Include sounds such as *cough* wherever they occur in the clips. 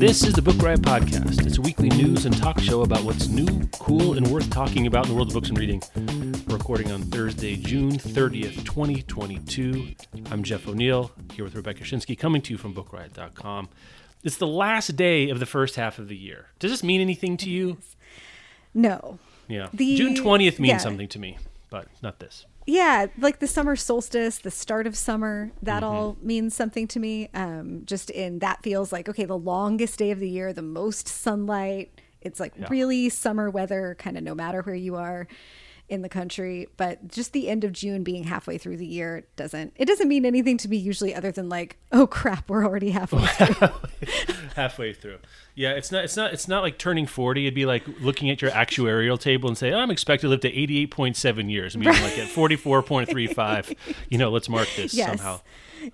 This is the Book Riot Podcast. It's a weekly news and talk show about what's new, cool, and worth talking about in the world of books and reading. We're recording on Thursday, June 30th, 2022. I'm Jeff O'Neal, here with Rebecca Schinsky, coming to you from BookRiot.com. It's the last day of the first half of the year. Does this mean anything to you? No. Yeah. The- June 20th means yeah. something to me, but not this. Yeah, like the summer solstice, the start of summer, that Mm-hmm. all means something to me. Um, just in that feels like okay, the longest day of the year, the most sunlight. It's like really summer weather, kind of no matter where you are in the country. But just the end of June being halfway through the year doesn't it doesn't mean anything to me usually other than like, oh crap, we're already halfway *laughs* through. halfway through. Yeah, it's not. It's not. It's not like turning forty. It'd be like looking at your actuarial table and say, oh, "I'm expected to live to eighty-eight point seven years." I mean, like at forty-four point three five. You know, let's mark this *laughs* Yes. somehow.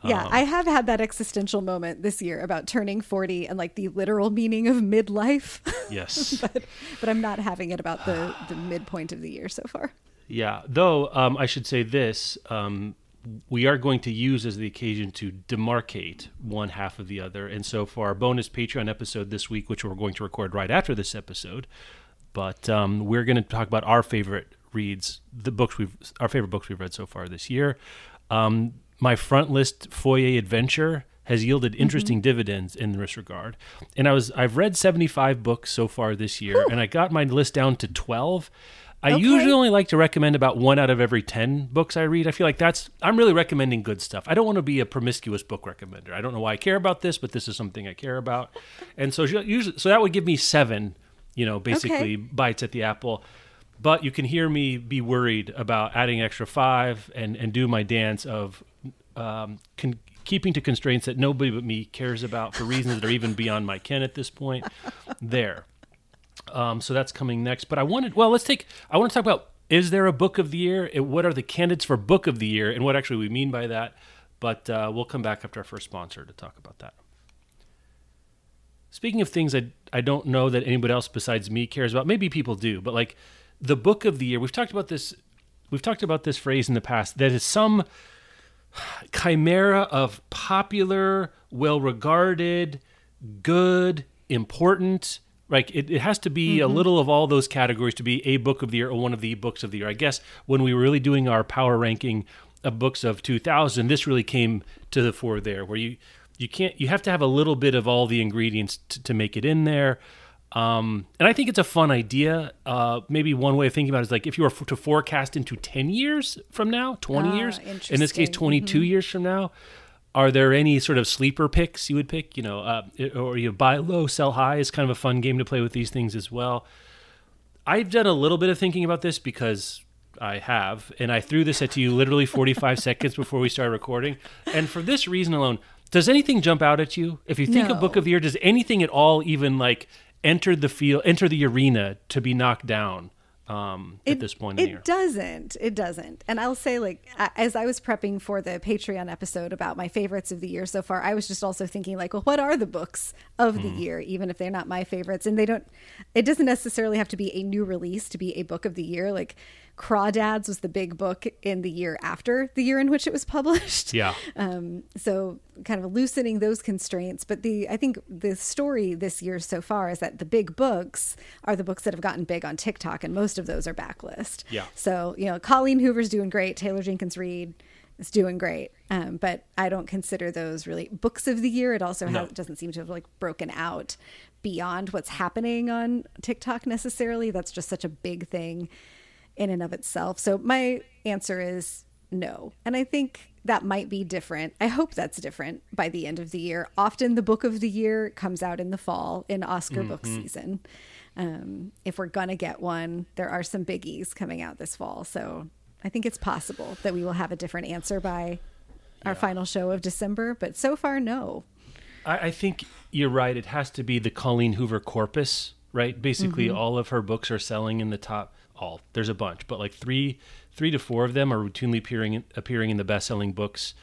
Yeah, Um, I have had that existential moment this year about turning 40 and like the literal meaning of midlife. *laughs* Yes. but but I'm not having it about the the *sighs* midpoint of the year so far. Yeah. Though um, I should say this: um, we are going to use as the occasion to demarcate one half of the other, and so for our bonus Patreon episode this week, which we're going to record right after this episode, but um, we're going to talk about our favorite reads, the books we've, our favorite books we've read so far this year. Um, my front list foyer adventure has yielded mm-hmm. interesting dividends in this regard, and I was I've read seventy five books so far this year, and I got my list down to twelve. I Okay. usually only like to recommend about one out of every 10 books I read. I feel like that's, I'm really recommending good stuff. I don't want to be a promiscuous book recommender. I don't know why I care about this, but this is something I care about. And so usually, so that would give me seven, you know, basically Okay. bites at the apple. But you can hear me be worried about adding extra five and, and do my dance of um, con- keeping to constraints that nobody but me cares about for reasons that are even beyond my ken at this point. There. Um, so that's coming next. But I wanted, well, let's take, I want to talk about is there a book of the year? And what are the candidates for book of the year? And what actually we mean by that. But uh, we'll come back after our first sponsor to talk about that. Speaking of things I, I don't know that anybody else besides me cares about, maybe people do, but like the book of the year, we've talked about this, we've talked about this phrase in the past that is some chimera of popular, well regarded, good, important. Like it, it has to be a mm-hmm. little of all those categories to be a book of the year or one of the books of the year. I guess when we were really doing our power ranking of books of 2000, this really came to the fore there, where you you can't you have to have a little bit of all the ingredients to, to make it in there. Um, and I think it's a fun idea. Uh, maybe one way of thinking about it is like if you were to forecast into 10 years from now, 20 Ah, years, in this case, interesting. 22 years from now, are there any sort of sleeper picks you would pick? You know, uh, or you buy low, sell high is kind of a fun game to play with these things as well. I've done a little bit of thinking about this because I have, and I threw this at you literally *laughs* 45 seconds before we started recording. And for this reason alone, does anything jump out at you? If you think of book of the year, does anything at all even like enter the field, enter the arena to be knocked down um, at this point in the year? It doesn't. It doesn't. And I'll say, like, as I was prepping for the Patreon episode about my favorites of the year so far, I was just also thinking, like, well, what are the books of the year, even if they're not my favorites? And they don't, it doesn't necessarily have to be a new release to be a book of the year. Like, Crawdads was the big book in the year after the year in which it was *laughs* published. Yeah. Um, so kind of loosening those constraints. But the I think the story this year so far is that the big books are the books that have gotten big on TikTok, and most of those are backlist. Yeah. So you know, Colleen Hoover's doing great. Taylor Jenkins Reid is doing great. Um, but I don't consider those really books of the year. It also No. has, doesn't seem to have like broken out beyond what's happening on TikTok necessarily. That's just such a big thing in and of itself. So my answer is no. And I think that might be different. I hope that's different by the end of the year. Often the book of the year comes out in the fall in Oscar book season. Um, if we're going to get one, there are some biggies coming out this fall. So I think it's possible that we will have a different answer by our final show of December. But so far, no. I, I think you're right. It has to be the Colleen Hoover corpus, right? Basically, Mm-hmm. all of her books are selling in the top. All there's a bunch, but like three, three to four of them are routinely appearing appearing in the best-selling books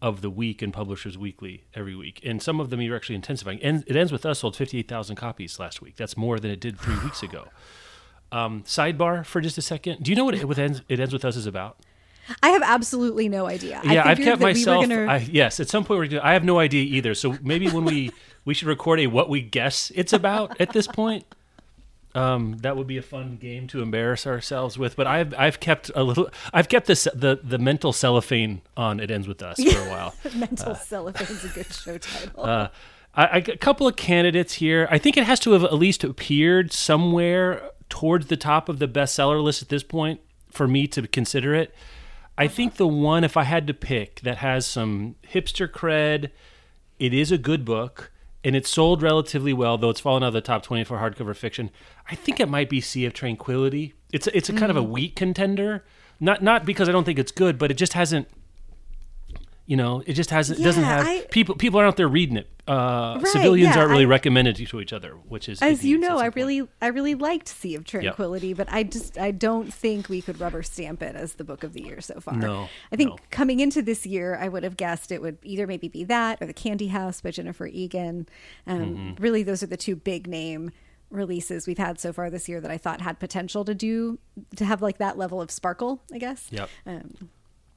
of the week in Publishers Weekly every week, and some of them you're actually intensifying. And it ends with us sold 58,000 copies last week. That's more than it did three weeks ago. Um, sidebar for just a second. Do you know what it, with ends, it ends with us is about? I have absolutely no idea. I yeah, I've kept that we myself. gonna- I, yes, at some point we're gonna, I have no idea either. So maybe when we we should record a what we guess it's about at this point. Um, that would be a fun game to embarrass ourselves with. But I've I've kept a little. I've kept the the the mental cellophane on. It ends with us for a *laughs* while. Mental cellophane is a good show title. Uh, I, I a couple of candidates here. I think it has to have at least appeared somewhere towards the top of the bestseller list at this point for me to consider it. I think the one, if I had to pick, that has some hipster cred, it is a good book, and it's sold relatively well, though it's fallen out of the top 20 for hardcover fiction. I think it might be Sea of Tranquility. It's a, it's a kind of a mm. weak contender, not not because I don't think it's good, but it just hasn't. You know, it just hasn't. it doesn't have I- people. People aren't out there reading it. Uh, Right, civilians yeah, aren't really I- recommended to each other, which is As you know, I point. really, I really liked Sea of Tranquility, but I just, I don't think we could rubber stamp it as the book of the year so far. No, I think no. coming into this year, I would have guessed it would either maybe be that or the Candy House by Jennifer Egan. Um, Mm-hmm. Really, those are the two big name releases we've had so far this year that I thought had potential to do to have like that level of sparkle. I guess. Yep. Um,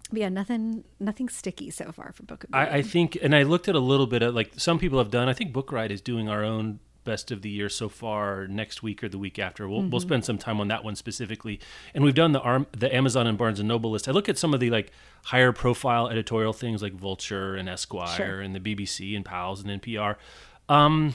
but yeah, nothing, nothing sticky so far for book of the year. I, I think, and I looked at a little bit of like some people have done. I think Book Riot is doing our own best of the year so far next week or the week after. We'll, we'll mm-hmm. spend some time on that one specifically. And we've done the arm, the Amazon and Barnes and Noble list. I look at some of the like higher profile editorial things like Vulture and Esquire Sure. and the BBC and Pals and NPR. Um,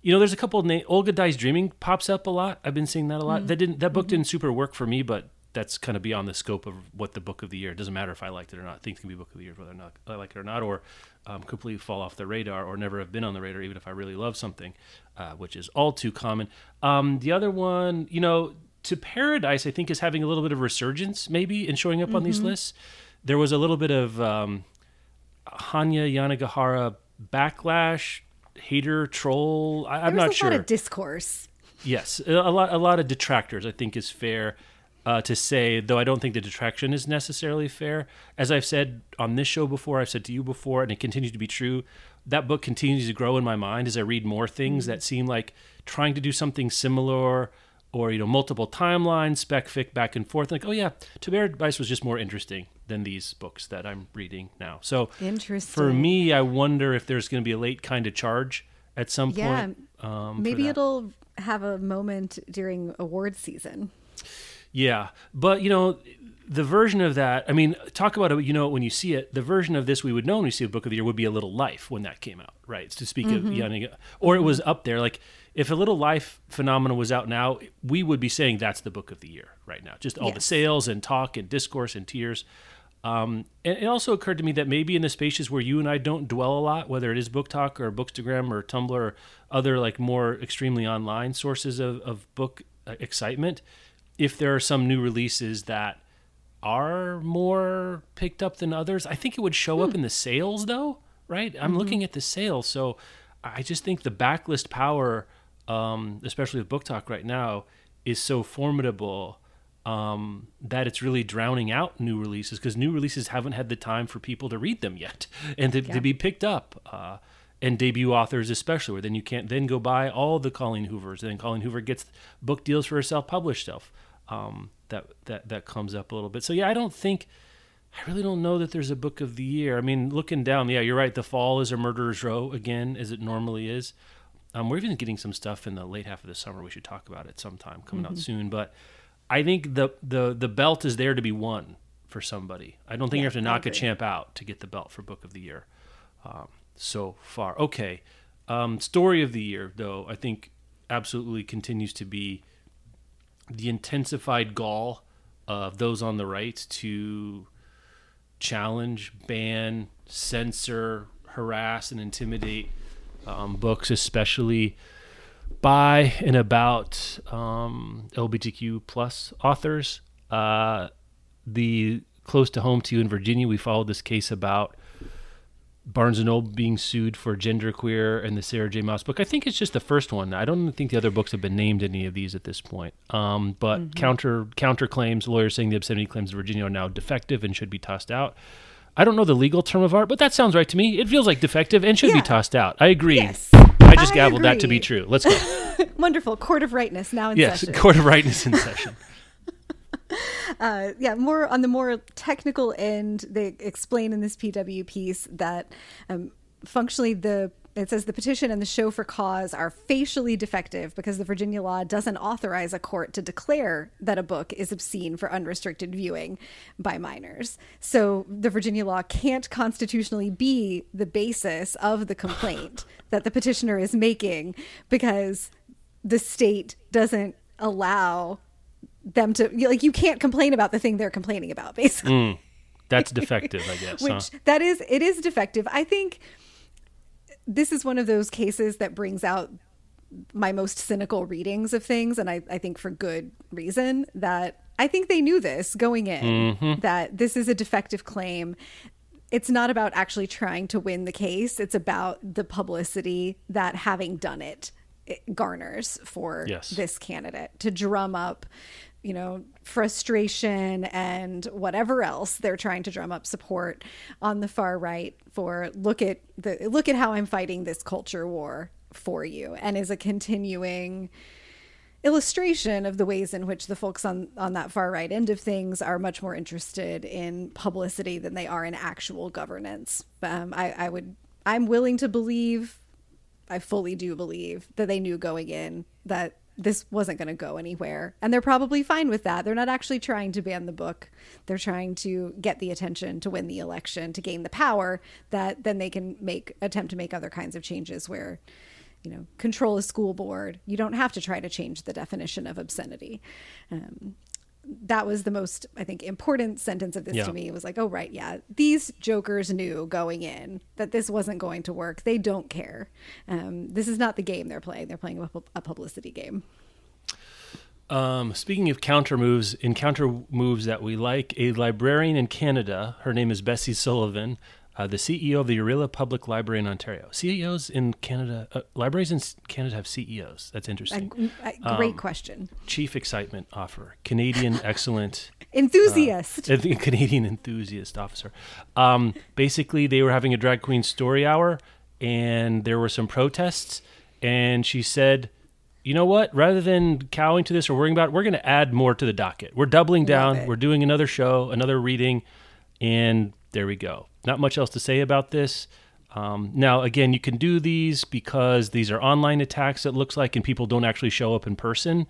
you know, there's a couple of names. Olga Dies Dreaming pops up a lot. I've been seeing that a lot. Mm-hmm. That didn't that book mm-hmm. didn't super work for me, but that's kind of beyond the scope of what the book of the year. It doesn't matter if I liked it or not. Things can be book of the year whether or not I like it or not, or um, completely fall off the radar, or never have been on the radar, even if I really love something, uh, which is all too common. Um, the other one, you know, to Paradise, I think is having a little bit of resurgence, maybe, in showing up on these lists. There was a little bit of um, Hanya Yanagihara backlash, hater, troll. I, I'm there was not a sure. lot of discourse. Yes, a lot, a lot of detractors. I think is fair uh, to say, though. I don't think the detraction is necessarily fair. As I've said on this show before, I've said to you before, and it continues to be true. That book continues to grow in my mind as I read more things that seem like trying to do something similar, or you know, multiple timelines, spec fic back and forth. Like, oh yeah, To Paradise was just more interesting than these books that I'm reading now. So interesting. for me, I wonder if there's going to be a late kind of charge at some Yeah, point. Um, maybe it'll have a moment during award season. Yeah, but you know, the version of that. I mean, talk about it. You know, when you see it, the version of this we would know when we see a book of the year would be a Little Life when that came out, right? To speak of Yanni, or it was up there. Like if a Little Life phenomenon was out now, we would be saying that's the book of the year right now. Just all the sales and talk and discourse and tears. Um, and it also occurred to me that maybe in the spaces where you and I don't dwell a lot, whether it is BookTok or Bookstagram or Tumblr or other like more extremely online sources of, of book uh, excitement, if there are some new releases that are more picked up than others, I think it would show up in the sales though, right? I'm looking at the sales. So I just think the backlist power, um, especially with BookTok right now, is so formidable um, that it's really drowning out new releases because new releases haven't had the time for people to read them yet *laughs* and to, to be picked up. Uh, and debut authors especially, where then you can't then go buy all the Colleen Hoovers. And then Colleen Hoover gets book deals for her self-published stuff. Um, that that that comes up a little bit. So yeah, I don't think I really don't know that there's a book of the year. I mean, looking down, yeah, you're right. The fall is a murderer's row again, as it normally is. Um, we're even getting some stuff in the late half of the summer. We should talk about it sometime coming out soon. But I think the the the belt is there to be won for somebody. I don't think you have to knock a champ out to get the belt for book of the year. Um, so far, okay. Um, story of the year, though, I think absolutely continues to be the intensified gall of those on the right to challenge, ban, censor, harass, and intimidate um, books, especially by and about um, LGBTQ plus authors. Uh, the close to home to you in Virginia, we followed this case about Barnes and Noble being sued for genderqueer and the Sarah J. Maas book. I think it's just the first one. I don't think the other books have been named any of these at this point. Um, but mm-hmm. counter counter claims, lawyers saying the obscenity claims of Virginia are now defective and should be tossed out. I don't know the legal term of art, but that sounds right to me. It feels like defective and should yeah. be tossed out. I agree. Yes. I just I gavelled that to be true. Let's go. *laughs* Wonderful. Court of rightness now in yes, session. Yes, court of rightness in session. *laughs* Uh, yeah, more on the more technical end, they explain in this PW piece that um, functionally the it says the petition and the show for cause are facially defective because the Virginia law doesn't authorize a court to declare that a book is obscene for unrestricted viewing by minors. So the Virginia law can't constitutionally be the basis of the complaint *laughs* that the petitioner is making because the state doesn't allow them to like you can't complain about the thing they're complaining about *laughs* basically. Mm, that's defective, I guess. *laughs* Which huh? that is it is defective. I think this is one of those cases that brings out my most cynical readings of things and I, I think for good reason that I think they knew this going in mm-hmm. that this is a defective claim. It's not about actually trying to win the case. It's about the publicity that having done it, it garners for yes. this candidate to drum up you know, frustration and whatever else they're trying to drum up support on the far right for look at the look at how I'm fighting this culture war for you and is a continuing illustration of the ways in which the folks on on that far right end of things are much more interested in publicity than they are in actual governance. Um, I, I would I'm willing to believe I fully do believe that they knew going in that this wasn't going to go anywhere. And they're probably fine with that. They're not actually trying to ban the book. They're trying to get the attention to win the election, to gain the power that then they can make attempt to make other kinds of changes where you know, control a school board. You don't have to try to change the definition of obscenity. Um, that was the most i think important sentence of this yeah. to me. It was like oh right yeah these jokers knew going in that this wasn't going to work. They don't care. Um, this is not the game they're playing. They're playing a, a publicity game. Um, speaking of counter moves, in counter moves that we like, a librarian in Canada, her name is Bessie Sullivan, uh, the CEO of the Orillia Public Library in Ontario. CEOs in Canada, uh, libraries in Canada have CEOs. That's interesting. A, a great um, question. Chief Excitement Officer, Canadian *laughs* Excellent Enthusiast, uh, *laughs* Canadian Enthusiast Officer. Um, basically, they were having a drag queen story hour, and there were some protests, and she said. You know what? Rather than cowing to this or worrying about it, we're going to add more to the docket. We're doubling down. We're doing another show, another reading, and there we go. Not much else to say about this. Um, now, again, you can do these because these are online attacks, it looks like, and people don't actually show up in person.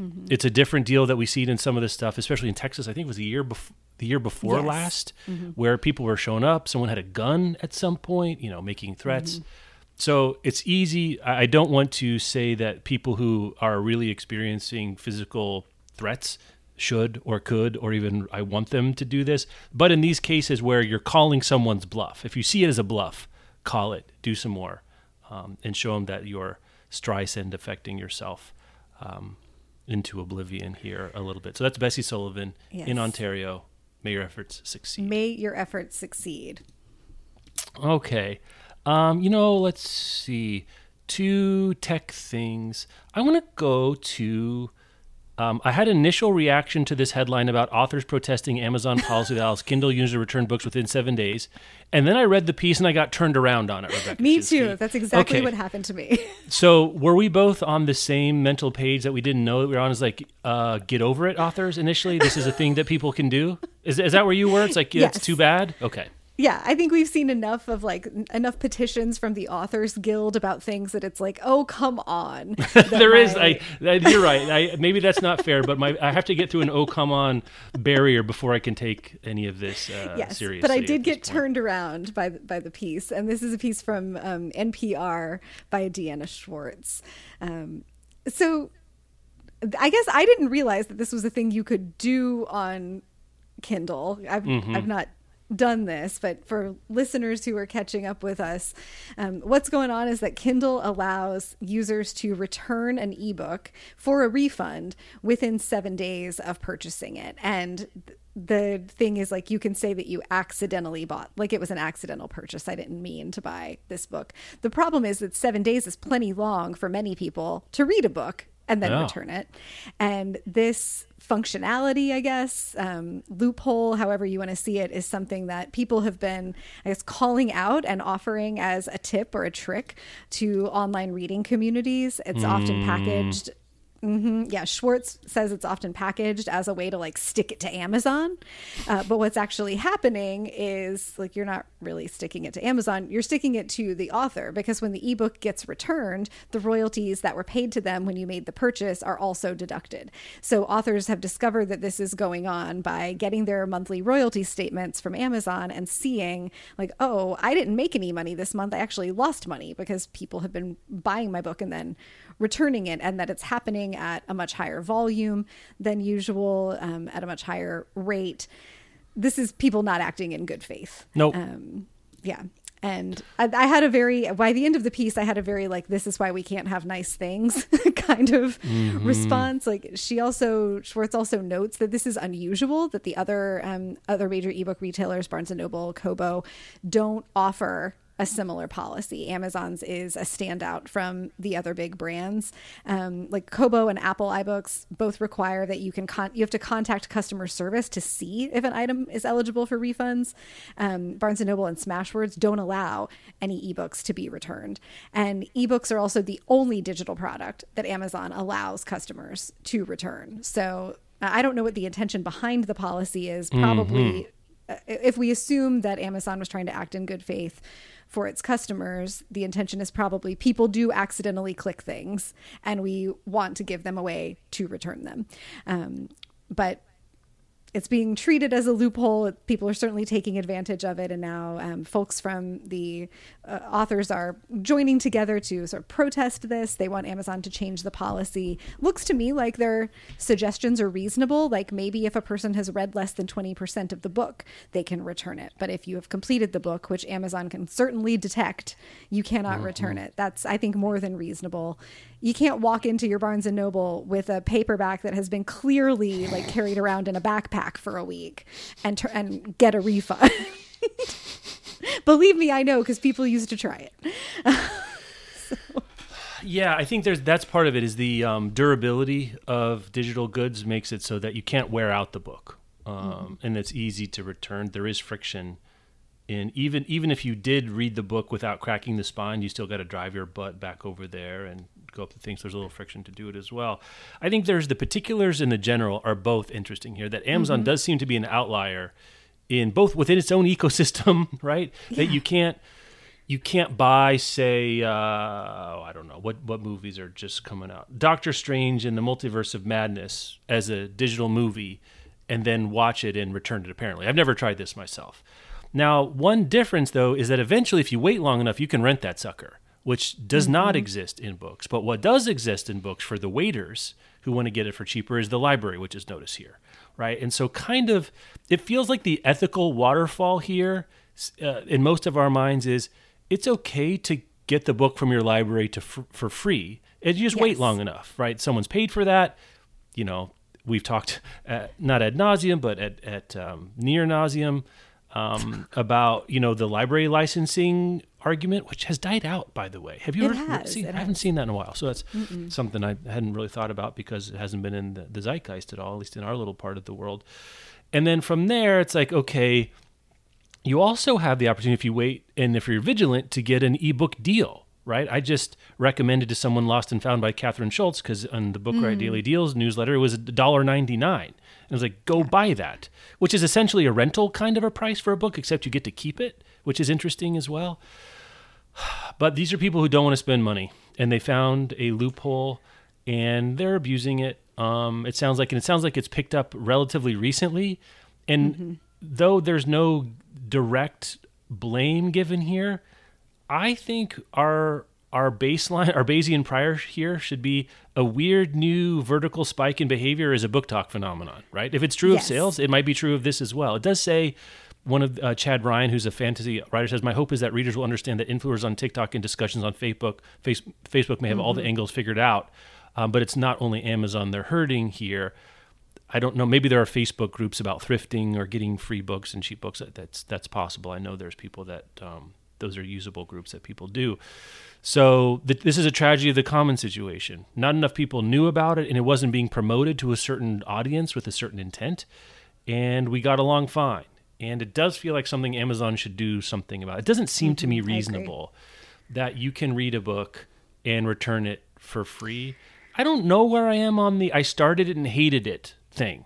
Mm-hmm. It's a different deal that we see in some of this stuff, especially in Texas. I think it was the year before the year before yes. last, mm-hmm. where people were showing up. Someone had a gun at some point, you know, making threats. Mm-hmm. So it's easy. I don't want to say that people who are really experiencing physical threats should or could or even I want them to do this. But in these cases where you're calling someone's bluff, if you see it as a bluff, call it, do some more, um, and show them that you're Streisand affecting yourself um, into oblivion here a little bit. So that's Bessie Sullivan yes. in Ontario. May your efforts succeed. May your efforts succeed. Okay. Um, you know, let's see. Two tech things. I want to go to um, I had initial reaction to this headline about authors protesting Amazon policy that allows Kindle users to return books within seven days. And then I read the piece and I got turned around on it, Rebecca. me too. That's exactly okay. what happened to me. *laughs* so were we both on the same mental page that we didn't know that we were on? Is like, uh, get over it, authors, initially? This is a thing that people can do? Is, is that where you were? It's like, yes. it's too bad? Okay yeah, I think we've seen enough of like enough petitions from the Authors Guild about things that it's like, oh come on. *laughs* there my... is, I, you're right. I, maybe that's not fair, but my I have to get through an oh come on barrier before I can take any of this uh, *laughs* yes, seriously. But I did get point. turned around by by the piece, and this is a piece from um, NPR by Deanna Schwartz. Um, so I guess I didn't realize that this was a thing you could do on Kindle. I've mm-hmm. I've not done this, but for listeners who are catching up with us, um, what's going on is that Kindle allows users to return an ebook for a refund within seven days of purchasing it. And the thing is like you can say that you accidentally bought like it was an accidental purchase i didn't mean to buy this book the problem is that seven days is plenty long for many people to read a book and then Yeah. return it. And this functionality i guess um, loophole however you want to see it is something that people have been i guess calling out and offering as a tip or a trick to online reading communities. It's often packaged hmm Yeah, Schwartz says it's often packaged as a way to like stick it to Amazon. Uh, but what's actually happening is like you're not really sticking it to Amazon, you're sticking it to the author because when the ebook gets returned, the royalties that were paid to them when you made the purchase are also deducted. So authors have discovered that this is going on by getting their monthly royalty statements from Amazon and seeing, like, oh, I didn't make any money this month. I actually lost money because people have been buying my book and then returning it, and that it's happening at a much higher volume than usual, um, at a much higher rate. This is people not acting in good faith. Nope. Um, yeah. And I, I had a very, by the end of the piece, I had a very like, this is why we can't have nice things *laughs* kind of response. Like she also, Schwartz also notes that this is unusual that the other, um, other major ebook retailers, Barnes and Noble, Kobo, don't offer a similar policy. Amazon's is a standout from the other big brands. Um, like Kobo and Apple iBooks both require that you can con- you have to contact customer service to see if an item is eligible for refunds. Um, Barnes and Noble and Smashwords don't allow any ebooks to be returned, and ebooks are also the only digital product that Amazon allows customers to return. So uh, I don't know what the intention behind the policy is. Probably uh, if we assume that Amazon was trying to act in good faith for its customers, the intention is probably people do accidentally click things and we want to give them a way to return them. Um, but it's being treated as a loophole. People are certainly taking advantage of it, and now um, folks from the uh, authors are joining together to sort of protest this. They want Amazon to change the policy. Looks to me like their suggestions are reasonable. Like maybe if a person has read less than twenty percent of the book, they can return it. But if you have completed the book, which Amazon can certainly detect, you cannot return it. That's I think more than reasonable. You can't walk into your Barnes and Noble with a paperback that has been clearly like carried around in a backpack for a week and tur- and get a refund. *laughs* Believe me, I know because people used to try it. *laughs* Yeah, I think there's that's part of it is the um, durability of digital goods makes it so that you can't wear out the book, um, and it's easy to return. There is friction and even even if you did read the book without cracking the spine, you still got to drive your butt back over there and go up the things. There's a little friction to do it as well. I think there's the particulars and the general are both interesting here. That Amazon does seem to be an outlier in both within its own *laughs* ecosystem, right? That you can't you can't buy, say, uh, oh, I don't know what what movies are just coming out. Doctor Strange and the Multiverse of Madness as a digital movie, and then watch it and return it. Apparently, I've never tried this myself. Now, one difference though is that eventually, if you wait long enough, you can rent that sucker, which does not exist in books. But what does exist in books for the waiters who want to get it for cheaper is the library, which is notice here, right? And so, kind of, it feels like the ethical waterfall here uh, in most of our minds is it's okay to get the book from your library to f- for free and you just wait long enough, right? Someone's paid for that. You know, we've talked uh, not ad nauseum, but at, at um, near nauseum um, about you know the library licensing argument, which has died out, by the way. Have you It ever has, seen? I haven't seen that in a while, so that's something I hadn't really thought about because it hasn't been in the, the zeitgeist at all, at least in our little part of the world. And then from there, it's like okay, you also have the opportunity if you wait and if you're vigilant to get an ebook deal right? I just recommended to someone lost and found by Kathryn Schulz because on the book riot mm. daily deals newsletter it was $1.99 and i was like go buy that which is essentially a rental kind of a price for a book except you get to keep it which is interesting as well. But these are people who don't want to spend money and they found a loophole and they're abusing it. Um, it sounds like and it sounds like it's picked up relatively recently. And though there's no direct blame given here i think our our baseline our bayesian prior here should be a weird new vertical spike in behavior is a BookTok phenomenon right? If it's true of sales it might be true of this as well. It does say one of uh, Chad Ryan, who's a fantasy writer, says, "My hope is that readers will understand that influencers on TikTok and discussions on Facebook, face, Facebook may have all the angles figured out, um, but it's not only Amazon they're hurting here. I don't know. Maybe there are Facebook groups about thrifting or getting free books and cheap books. That's that's possible. I know there's people that um, those are usable groups that people do. So th- this is a tragedy of the common situation. Not enough people knew about it, and it wasn't being promoted to a certain audience with a certain intent. And we got along fine. And it does feel like something Amazon should do something about. It doesn't seem to me reasonable that you can read a book and return it for free. I don't know where I am on the I started it and hated it thing.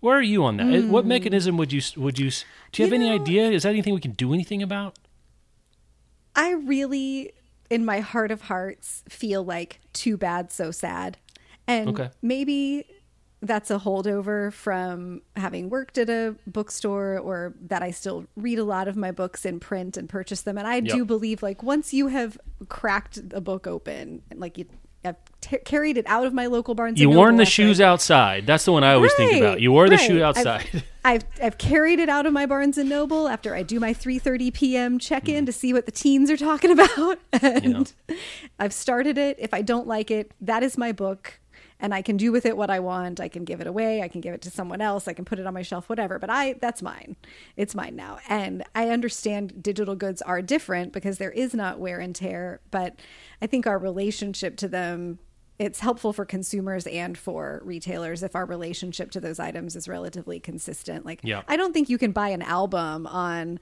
Where are you on that? Mm. What mechanism would you would you do you have you any idea? Is that anything we can do anything about? I really in my heart of hearts feel like too bad so sad. And okay. maybe that's a holdover from having worked at a bookstore or that I still read a lot of my books in print and purchase them. And I yep. do believe like once you have cracked a book open, like you I've t- carried it out of my local Barnes. You worn the shoes outside. That's the one I always right, think about. You wore the right. shoe outside. I've, *laughs* I've, I've carried it out of my Barnes and Noble after I do my 3:30 p.m. check-in mm. to see what the teens are talking *laughs* about, and yeah. I've started it. If I don't like it, that is my book and I can do with it what I want. I can give it away. I can give it to someone else. I can put it on my shelf, whatever. But I, that's mine. It's mine now. And I understand digital goods are different because there is not wear and tear. But I think our relationship to them, it's helpful for consumers and for retailers if our relationship to those items is relatively consistent. Like, yeah. I don't think you can buy an album on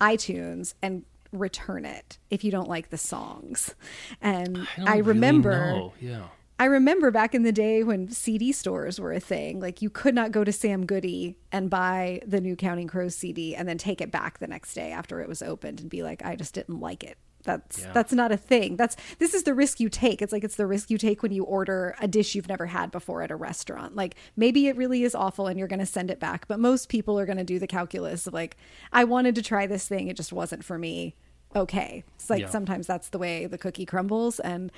iTunes and return it if you don't like the songs. And I, I remember, really yeah I remember back in the day when CD stores were a thing, like you could not go to Sam Goody and buy the new Counting Crows CD and then take it back the next day after it was opened and be like, I just didn't like it. That's yeah. that's not a thing. That's this is the risk you take. It's like it's the risk you take when you order a dish you've never had before at a restaurant. Like maybe it really is awful and you're going to send it back, but most people are going to do the calculus of like I wanted to try this thing, it just wasn't for me. Okay. It's like yeah. sometimes that's the way the cookie crumbles and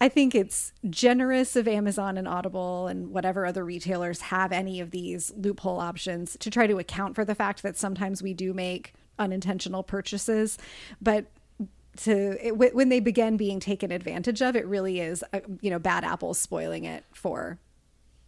I think it's generous of Amazon and Audible and whatever other retailers have any of these loophole options to try to account for the fact that sometimes we do make unintentional purchases. But to it, when they begin being taken advantage of, it really is, a, uh, you know, bad apples spoiling it for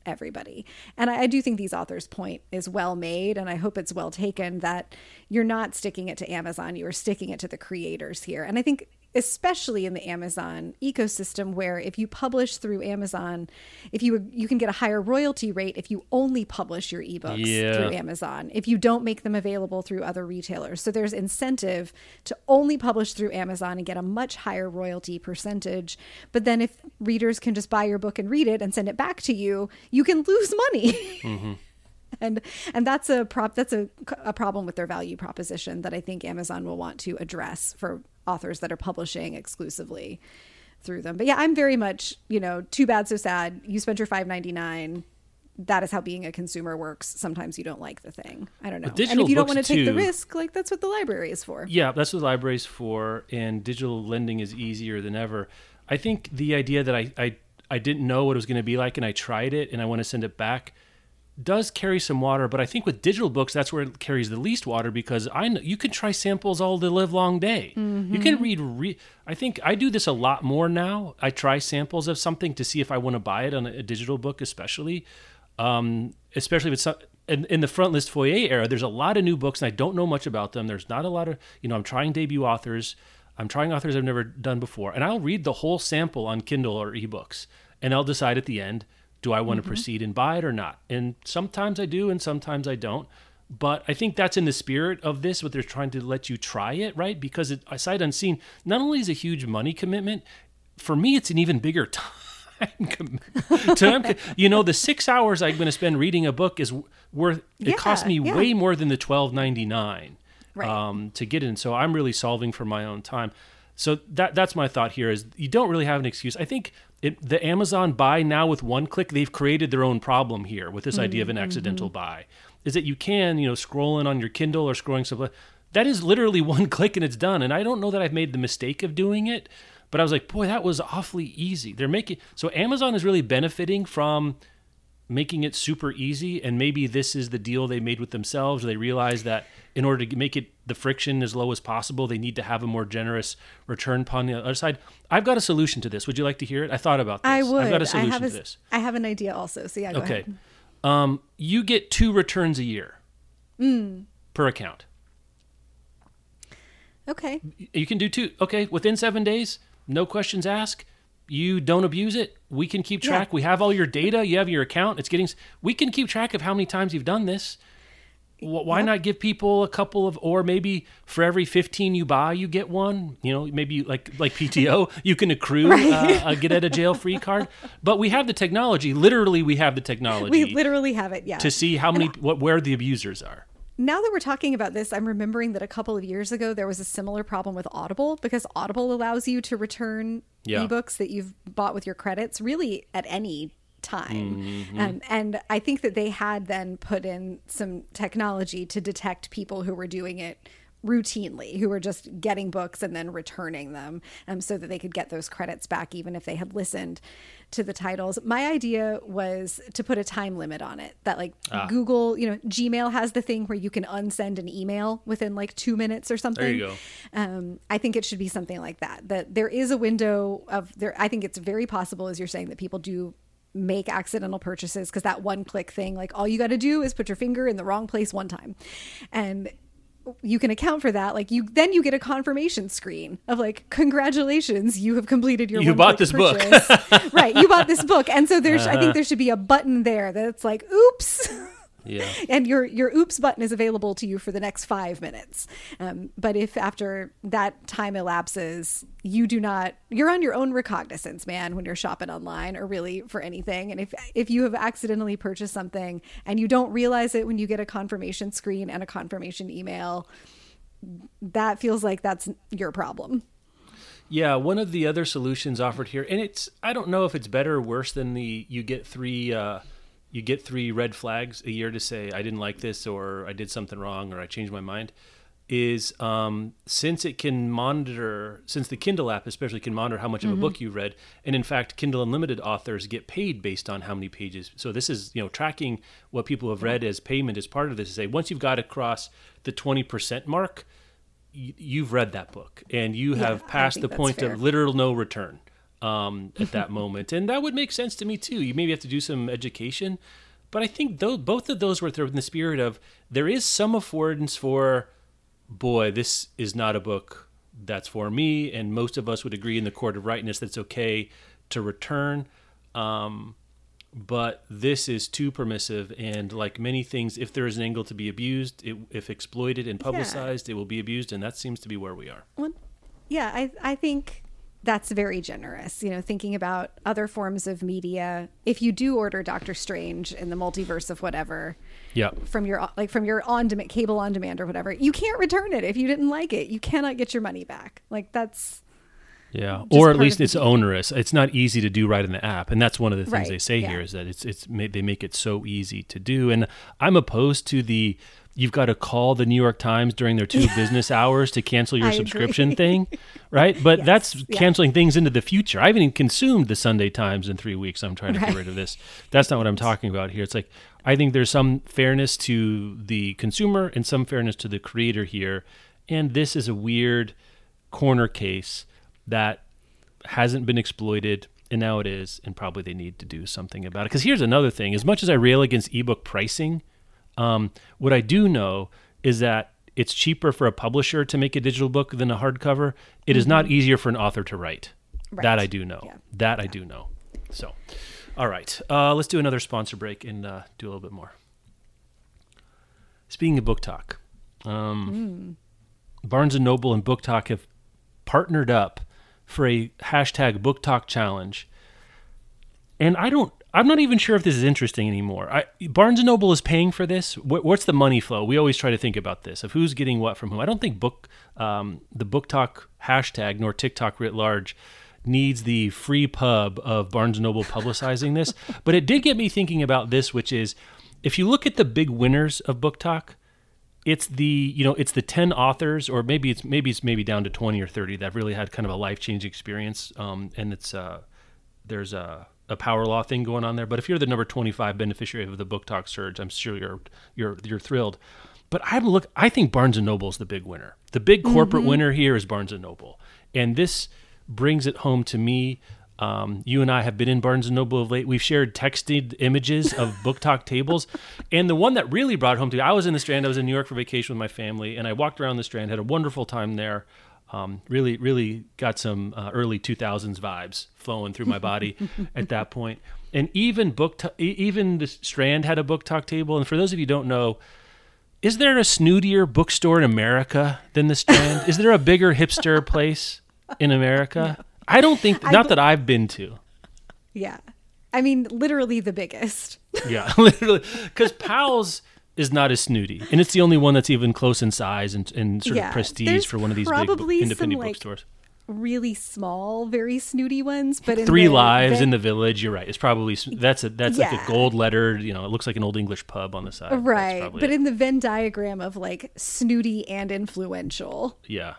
everybody. And I, I, do think these authors' point is well made, and I hope it's well taken that you're not sticking it to Amazon, you are sticking it to the creators here. And I think especially in the Amazon ecosystem where if you publish through Amazon, if you you can get a higher royalty rate if you only publish your ebooks yeah. through Amazon, if you don't make them available through other retailers. So there's incentive to only publish through Amazon and get a much higher royalty percentage. But then if readers can just buy your book and read it and send it back to you, you can lose money. Mm-hmm *laughs* and and that's a prop that's a, a problem with their value proposition that I think Amazon will want to address for authors that are publishing exclusively through them. But yeah, I'm very much, you know, too bad so sad. You spent your 5.99 that is how being a consumer works. Sometimes you don't like the thing. I don't know. And if you don't want to take the risk, like that's what the library is for. Yeah, that's what the library is for. And digital lending is easier than ever. I think the idea that I I, I didn't know what it was going to be like, and I tried it, and I want to send it back does carry some water, but I think with digital books, that's where it carries the least water because I know you can try samples all the live long day. Mm-hmm. You can read. Re- I think I do this a lot more now. I try samples of something to see if I want to buy it on a, a digital book, especially, um, especially if it's in, in, the front list foyer era. There's a lot of new books, and I don't know much about them. There's not a lot of you know. I'm trying debut authors. I'm trying authors I've never done before, and I'll read the whole sample on Kindle or ebooks, and I'll decide at the end do I want mm-hmm. to proceed and buy it or not? And sometimes I do, and sometimes I don't. But I think that's in the spirit of this, what they're trying to let you try it, right? Because it, sight unseen, not only is a huge money commitment, for me, it's an even bigger *laughs* time commitment. you know, the six hours I'm going to spend reading a book is worth. It yeah, cost me yeah. way more than the twelve ninety nine right. um, to get in. So I'm really solving for my own time. So that that's my thought here is you don't really have an excuse. I think it, the Amazon buy now with one click, they've created their own problem here with this mm-hmm. idea of an accidental mm-hmm. buy. Is that you can, you know, scrolling on your Kindle or scrolling something. That is literally *laughs* one click and it's done. And I don't know that I've made the mistake of doing it, but I was like, boy, that was awfully easy. They're making so Amazon is really benefiting from making it super easy and maybe this is the deal they made with themselves. They realize that in order to make it the friction as low as possible they need to have a more generous return upon the other side. I've got a solution to this. Would you like to hear it? I thought about this. I would. i've got a solution to this. I have an idea also so yeah go okay. Um, you get two returns a year per account. Okay. You can do two. Okay, within seven days, no questions asked. You don't abuse it. We can keep track. Yeah. We have all your data. You have your account. It's getting. We can keep track of how many times you've done this. Wh- Why not give people a couple of, or maybe for every fifteen you buy, you get one. You know, maybe like like PTO, *laughs* you can accrue uh, a get out of jail free card. But we have the technology. Literally, we have the technology We literally have it. Yeah. to see how many what where the abusers are. now that we're talking about this, I'm remembering that a couple of years ago there was a similar problem with Audible because Audible allows you to return Yeah. ebooks that you've bought with your credits really at any time. Mm-hmm. Um, and I think that they had then put in some technology to detect people who were doing it routinely who were just getting books and then returning them um, so that they could get those credits back even if they had listened to the titles my idea was to put a time limit on it that like Ah. google you know gmail has the thing where you can unsend an email within like two minutes or something There you go. um, I think it should be something like that. That there is a window of there. I think it's very possible, as you're saying, that people do make accidental purchases because that one click thing, like all you got to do is put your finger in the wrong place one time, and you can account for that. Like you, then you get a confirmation screen of like, congratulations, you have completed your. You bought this book." right? You bought this book, and so there's. I think uh-huh. there should be a button there that's like, oops. *laughs* Yeah. *laughs* and your your oops button is available to you for the next five minutes. Um, but if after that time elapses you do not you're on your own recognizance man when you're shopping online or really for anything. And if if you have accidentally purchased something and you don't realize it when you get a confirmation screen and a confirmation email that feels like that's your problem. Yeah, one of the other solutions offered here, and it's I don't know if it's better or worse than the you get three uh, you get three red flags a year to say I didn't like this or I did something wrong or I changed my mind. Is um, since it can monitor, since the Kindle app especially can monitor how much of a book you've read, and in fact, Kindle Unlimited authors get paid based on how many pages. So this is you know tracking what people have read as payment as part of this. To say once you've got across the twenty percent mark, y- you've read that book and you have I passed the point fair. of literal no return um, at that *laughs* moment, and that would make sense to me too. You maybe have to do some education, but I think though both of those were in the spirit of there is some affordance for, boy, this is not a book that's for me, and most of us would agree in the court of rightness that it's okay to return. Um, but this is too permissive, and like many things, if there is an angle to be abused, it, if exploited and publicized, it will be abused, and that seems to be where we are. Well, yeah, I I think that's very generous. You know, thinking about other forms of media. If you do order Doctor Strange in the multiverse of whatever Yeah. from your like from your on demand cable on demand or whatever, you can't return it if you didn't like it. You cannot get your money back. Like that's Yeah, or at least it's onerous. It's not easy to do right in the app, and that's one of the things Right, they say yeah. here is that it's it's they make it so easy to do. And I'm opposed to the you've got to call the New York Times during their two business hours to cancel your I subscription agree. *laughs* thing, right? But Yes, that's yeah. canceling things into the future. I haven't even consumed the Sunday Times in three weeks. I'm trying to Right. get rid of this. That's not what I'm talking about here. It's like I think there's some fairness to the consumer and some fairness to the creator here, and this is a weird corner case that hasn't been exploited and now it is and probably they need to do something about it because here's another thing as much as i rail against ebook pricing um, what i do know is that it's cheaper for a publisher to make a digital book than a hardcover. It is not easier for an author to write. That i do know. Yeah. that i do know. So all right. Uh, let's do another sponsor break and uh, do a little bit more. Speaking of BookTok um, barnes and noble and BookTok have partnered up for a hashtag BookTok challenge. And i don't i'm not even sure if this is interesting anymore. I, barnes and noble is paying for this. What, what's the money flow? We always try to think about this of who's getting what from who. I don't think book um, the BookTok hashtag nor tiktok writ large needs the free pub of barnes and noble publicizing this *laughs* but it did get me thinking about this which is if you look at the big winners of BookTok it's the you know it's the 10 authors or maybe it's maybe it's maybe down to 20 or 30 that really had kind of a life-changing experience um, and it's uh, there's a, a power law thing going on there but if you're the number 25 beneficiary of the BookTok surge i'm sure you're you're you're thrilled but i look i think barnes and noble is the big winner the big corporate winner here is barnes and noble and this brings it home to me Um, you and I have been in Barnes and Noble of late. We've shared texted images of *laughs* BookTok tables, and the one that really brought home to me. I was in the Strand. I was in New York for vacation with my family, and I walked around the Strand. Had a wonderful time there. Um, really, really got some uh, early 2000s vibes flowing through my body *laughs* at that point. And even book, t- even the Strand had a BookTok table. And for those of you who don't know, is there a snootier bookstore in America than the Strand? is there a bigger hipster *laughs* place in America? I don't think. Not that I've been to. Yeah. I mean, literally the biggest. Yeah, *laughs* literally, because Powell's is not as snooty, and it's the only one that's even close in size and, and sort Yeah, of prestige for one of these big independent like, bookstores. Really small, very snooty ones, but in Three the, lives the- in the village. You're right. It's probably that's a that's like a gold lettered. You know, it looks like an old English pub on the side. Right, but it. in the Venn diagram of like snooty and influential, yeah.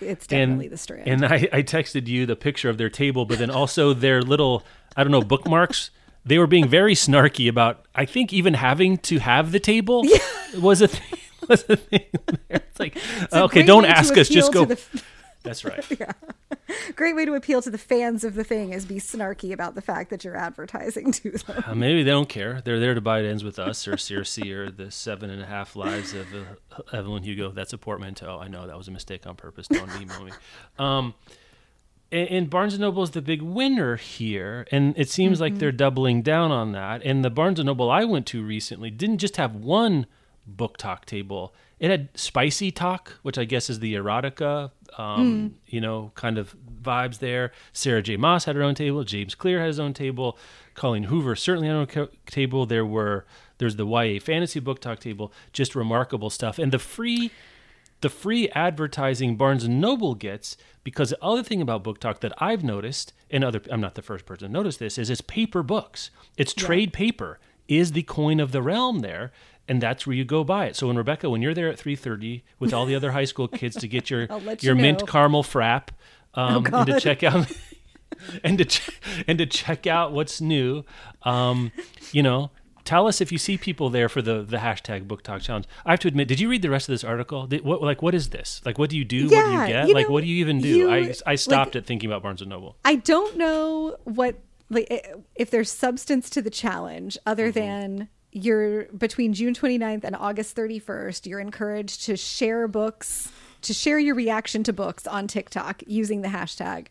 it's definitely and, the strand. And I, I texted you the picture of their table, but then also their little, I don't know, bookmarks. They were being very snarky about, I think, even having to have the table was a thing. *laughs* Was a thing there. It's like, It's okay, don't ask us, just go. the- That's right. *laughs* yeah. great way to appeal to the fans of the thing is be snarky about the fact that you're advertising to them. Uh, maybe they don't care. They're there to buy it ends with us or Circe or the seven and a half lives of uh, Evelyn Hugo. That's a portmanteau. I know that was a mistake on purpose. Don't email me. Um, and, Barnes and Noble is the big winner here, and it seems like they're doubling down on that. And the Barnes and Noble I went to recently didn't just have one BookTok table; it had SpicyTok, which I guess is the erotica, um, you know, kind of vibes there. Sarah J. Maas had her own table. James Clear had his own table. Colleen Hoover certainly had her own co- table. There were there's the YA fantasy BookTok table, just remarkable stuff, and the free the free advertising Barnes and Noble gets because the other thing about BookTok that I've noticed, and other I'm not the first person to notice this, is it's paper books. It's trade paper is the coin of the realm there, and that's where you go buy it. So when Rebecca, when you're there at 3:30 with all the other high school kids to get your *laughs* your you mint know. caramel frap, um, and to check out *laughs* and to ch- and to check out what's new, um, you know. Tell us if you see people there for the, the hashtag BookTok challenge. I have to admit, did you read the rest of this article? Did, what like what is this? Like what do you do? what do Yeah, you get? you like know, what do you even do? you- I I stopped like- at thinking about Barnes and Noble. I don't know what like eh, if there's substance to the challenge other mm-hmm. than you're between June 29th and August 31st, you're encouraged to share books, to share your reaction to books on TikTok using the hashtag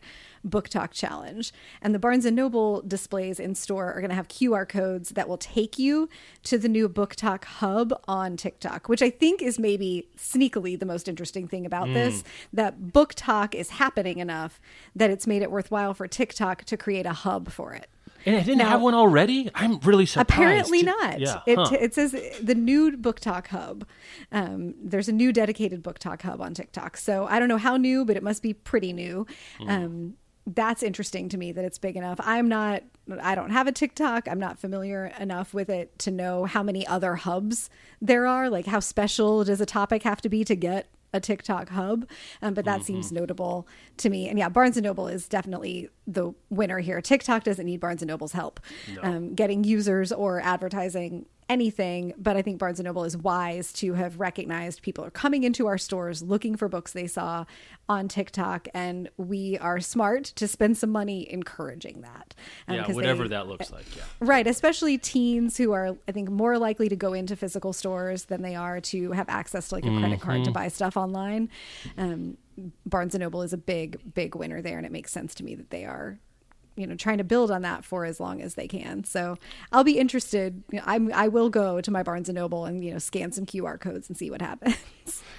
BookTok challenge. And the Barnes and Noble displays in store are going to have QR codes that will take you to the new BookTok hub on TikTok, which I think is maybe sneakily the most interesting thing about this that BookTok is happening enough that it's made it worthwhile for TikTok to create a hub for it. And it didn't Now- have one already. I'm really surprised. Apparently not. Yeah. It, huh. it says the new BookTok Hub. Um, there's a new dedicated BookTok Hub on TikTok. So I don't know how new, but it must be pretty new. Hmm. Um, that's interesting to me that it's big enough. I'm not, I don't have a TikTok. I'm not familiar enough with it to know how many other hubs there are. Like, how special does a topic have to be to get a TikTok hub, um, but that Mm-hmm. seems notable to me. And yeah, Barnes and Noble is definitely the winner here. TikTok doesn't need Barnes and Noble's help um, getting users or advertising anything, but I think Barnes and Noble is wise to have recognized people are coming into our stores looking for books they saw on TikTok, and we are smart to spend some money encouraging that. Um, yeah, whatever they- that looks like. Yeah. Right, especially teens who are, I think, more likely to go into physical stores than they are to have access to like a credit card to Mm-hmm. buy stuff online. Um, Barnes and Noble is a big, big winner there, and it makes sense to me that they are, you know, trying to build on that for as long as they can. So I'll be interested. You know, I'm, I will go to my Barnes and Noble and you know scan some QR codes and see what happens. *laughs*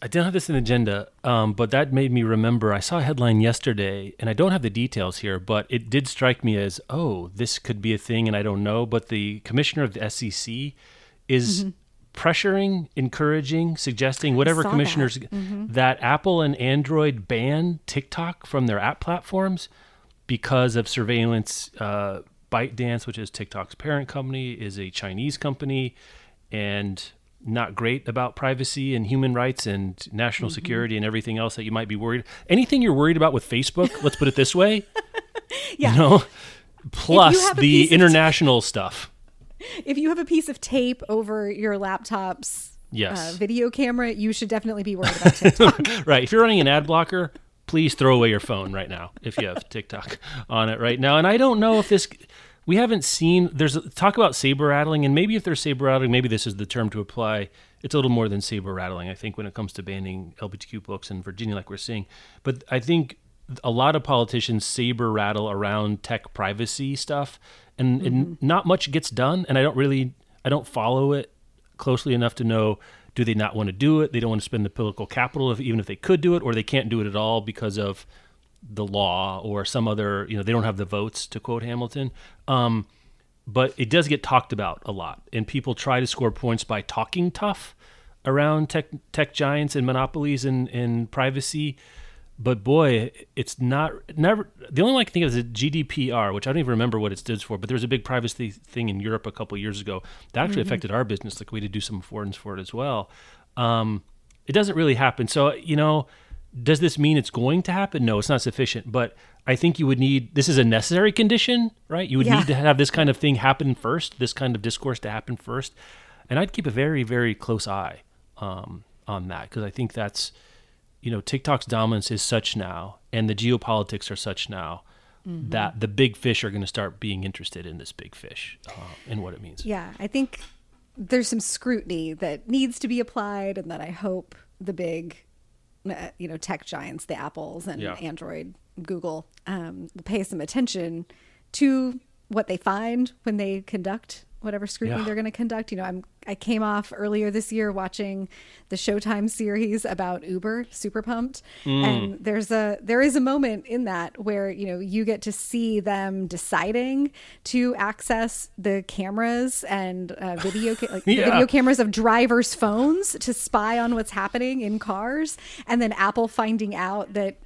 I didn't have this in the agenda, um, but that made me remember. I saw a headline yesterday, and I don't have the details here, but it did strike me as, oh, this could be a thing, and I don't know. But the commissioner of the SEC is pressuring, encouraging, suggesting, whatever saw that. commissioners, that Apple and Android ban TikTok from their app platforms because of surveillance. Uh, ByteDance, which is TikTok's parent company, is a Chinese company, and not great about privacy and human rights and national security and everything else that you might be worried. Anything you're worried about with Facebook, let's put it this way, *laughs* yeah. you know, plus the international stuff. If you have a piece of tape over your laptop's Yes. uh, video camera, you should definitely be worried about *laughs* TikTok. *laughs* right. If you're running an ad blocker, please throw away your phone right now if you have TikTok on it right now. And I don't know if this we haven't seen there's a, talk about saber rattling and maybe if there's saber rattling maybe this is the term to apply it's a little more than saber rattling i think when it comes to banning lgbtq books in virginia like we're seeing but i think a lot of politicians saber rattle around tech privacy stuff and, mm-hmm. and not much gets done and i don't really i don't follow it closely enough to know do they not want to do it they don't want to spend the political capital if, even if they could do it or they can't do it at all because of the law or some other, you know, they don't have the votes to quote Hamilton. Um, but it does get talked about a lot, and people try to score points by talking tough around tech tech giants and monopolies and, and privacy. But boy, it's not never. The only one I can think of is GDPR, which I don't even remember what it stands for. But there was a big privacy thing in Europe a couple years ago that actually mm-hmm. affected our business. Like we had to do some affordance for it as well. Um, it doesn't really happen. So you know, does this mean it's going to happen? No, it's not sufficient. But I think you would need this is a necessary condition, right? You would yeah. need to have this kind of thing happen first, this kind of discourse to happen first. And I'd keep a very, very close eye um, on that because I think that's, you know, TikTok's dominance is such now, and the geopolitics are such now mm-hmm. that the big fish are going to start being interested in this big fish uh, and what it means. Yeah, I think there's some scrutiny that needs to be applied, and that I hope the big uh, you know tech giants, the Apples and yeah. Android, Google, um, pay some attention to what they find when they conduct whatever scrutiny yeah. they're going to conduct. You know, I'm I came off earlier this year watching the Showtime series about Uber, Super Pumped, mm. and there's a there is a moment in that where you know you get to see them deciding to access the cameras and uh, video ca- like *laughs* yeah. video cameras of drivers' phones to spy on what's happening in cars, and then Apple finding out that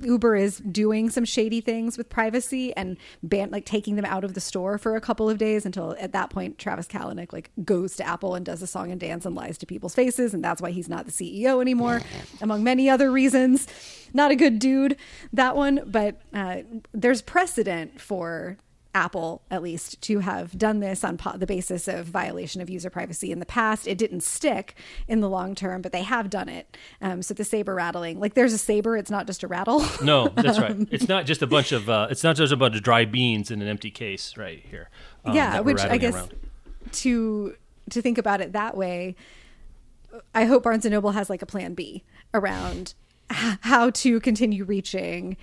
Uber is doing some shady things with privacy and ban like taking them out of the store for a couple of days until at that point Travis Kalanick like goes to Apple and does a song and dance and lies to people's faces and that's why he's not the CEO anymore among many other reasons. Not a good dude that one, but uh, there's precedent for Apple, at least, to have done this on po- the basis of violation of user privacy in the past. It didn't stick in the long term, but they have done it. Um, so the saber rattling, like there's a saber, it's not just a rattle. *laughs* No, that's right. It's not just a bunch of, uh, it's not just a bunch of dry beans in an empty case right here. Um, yeah, which I guess around. to to think about it that way, I hope Barnes and Noble has like a plan B around how to continue reaching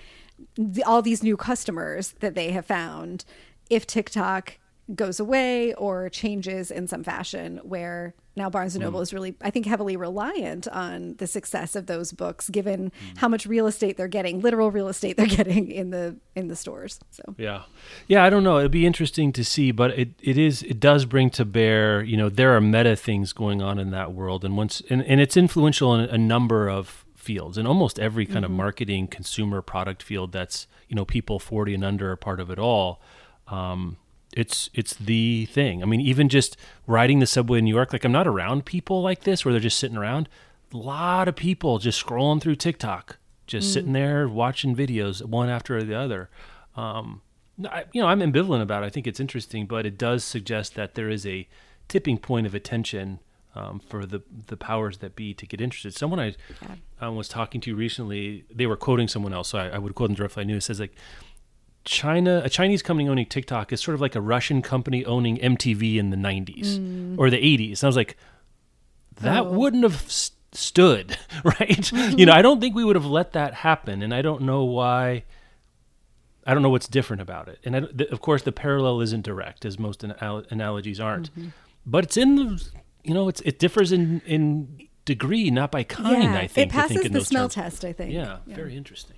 the, all these new customers that they have found if TikTok goes away or changes in some fashion where now Barnes and Noble mm. is really I think heavily reliant on the success of those books given mm. how much real estate they're getting literal real estate they're *laughs* getting in the in the stores so yeah yeah I don't know it'd be interesting to see but it, it is it does bring to bear you know there are meta things going on in that world and once and, and it's influential in a number of fields and almost every kind mm-hmm. of marketing consumer product field that's you know people 40 and under are part of it all um, it's it's the thing i mean even just riding the subway in new york like i'm not around people like this where they're just sitting around a lot of people just scrolling through tiktok just mm. sitting there watching videos one after the other um, I, you know i'm ambivalent about it i think it's interesting but it does suggest that there is a tipping point of attention um, for the the powers that be to get interested. Someone I um, was talking to recently, they were quoting someone else, so I, I would quote them directly. I knew it says like China, a Chinese company owning TikTok is sort of like a Russian company owning MTV in the '90s mm. or the '80s. And I was like, that oh. wouldn't have st- stood, *laughs* right? *laughs* You know, I don't think we would have let that happen, and I don't know why. I don't know what's different about it, and I, of course, the parallel isn't direct, as most anal- analogies aren't. Mm-hmm. But it's in the you know, it's it differs in in degree, not by kind. Yeah, I think it passes the smell terms. test. I think. Yeah, yeah. very interesting.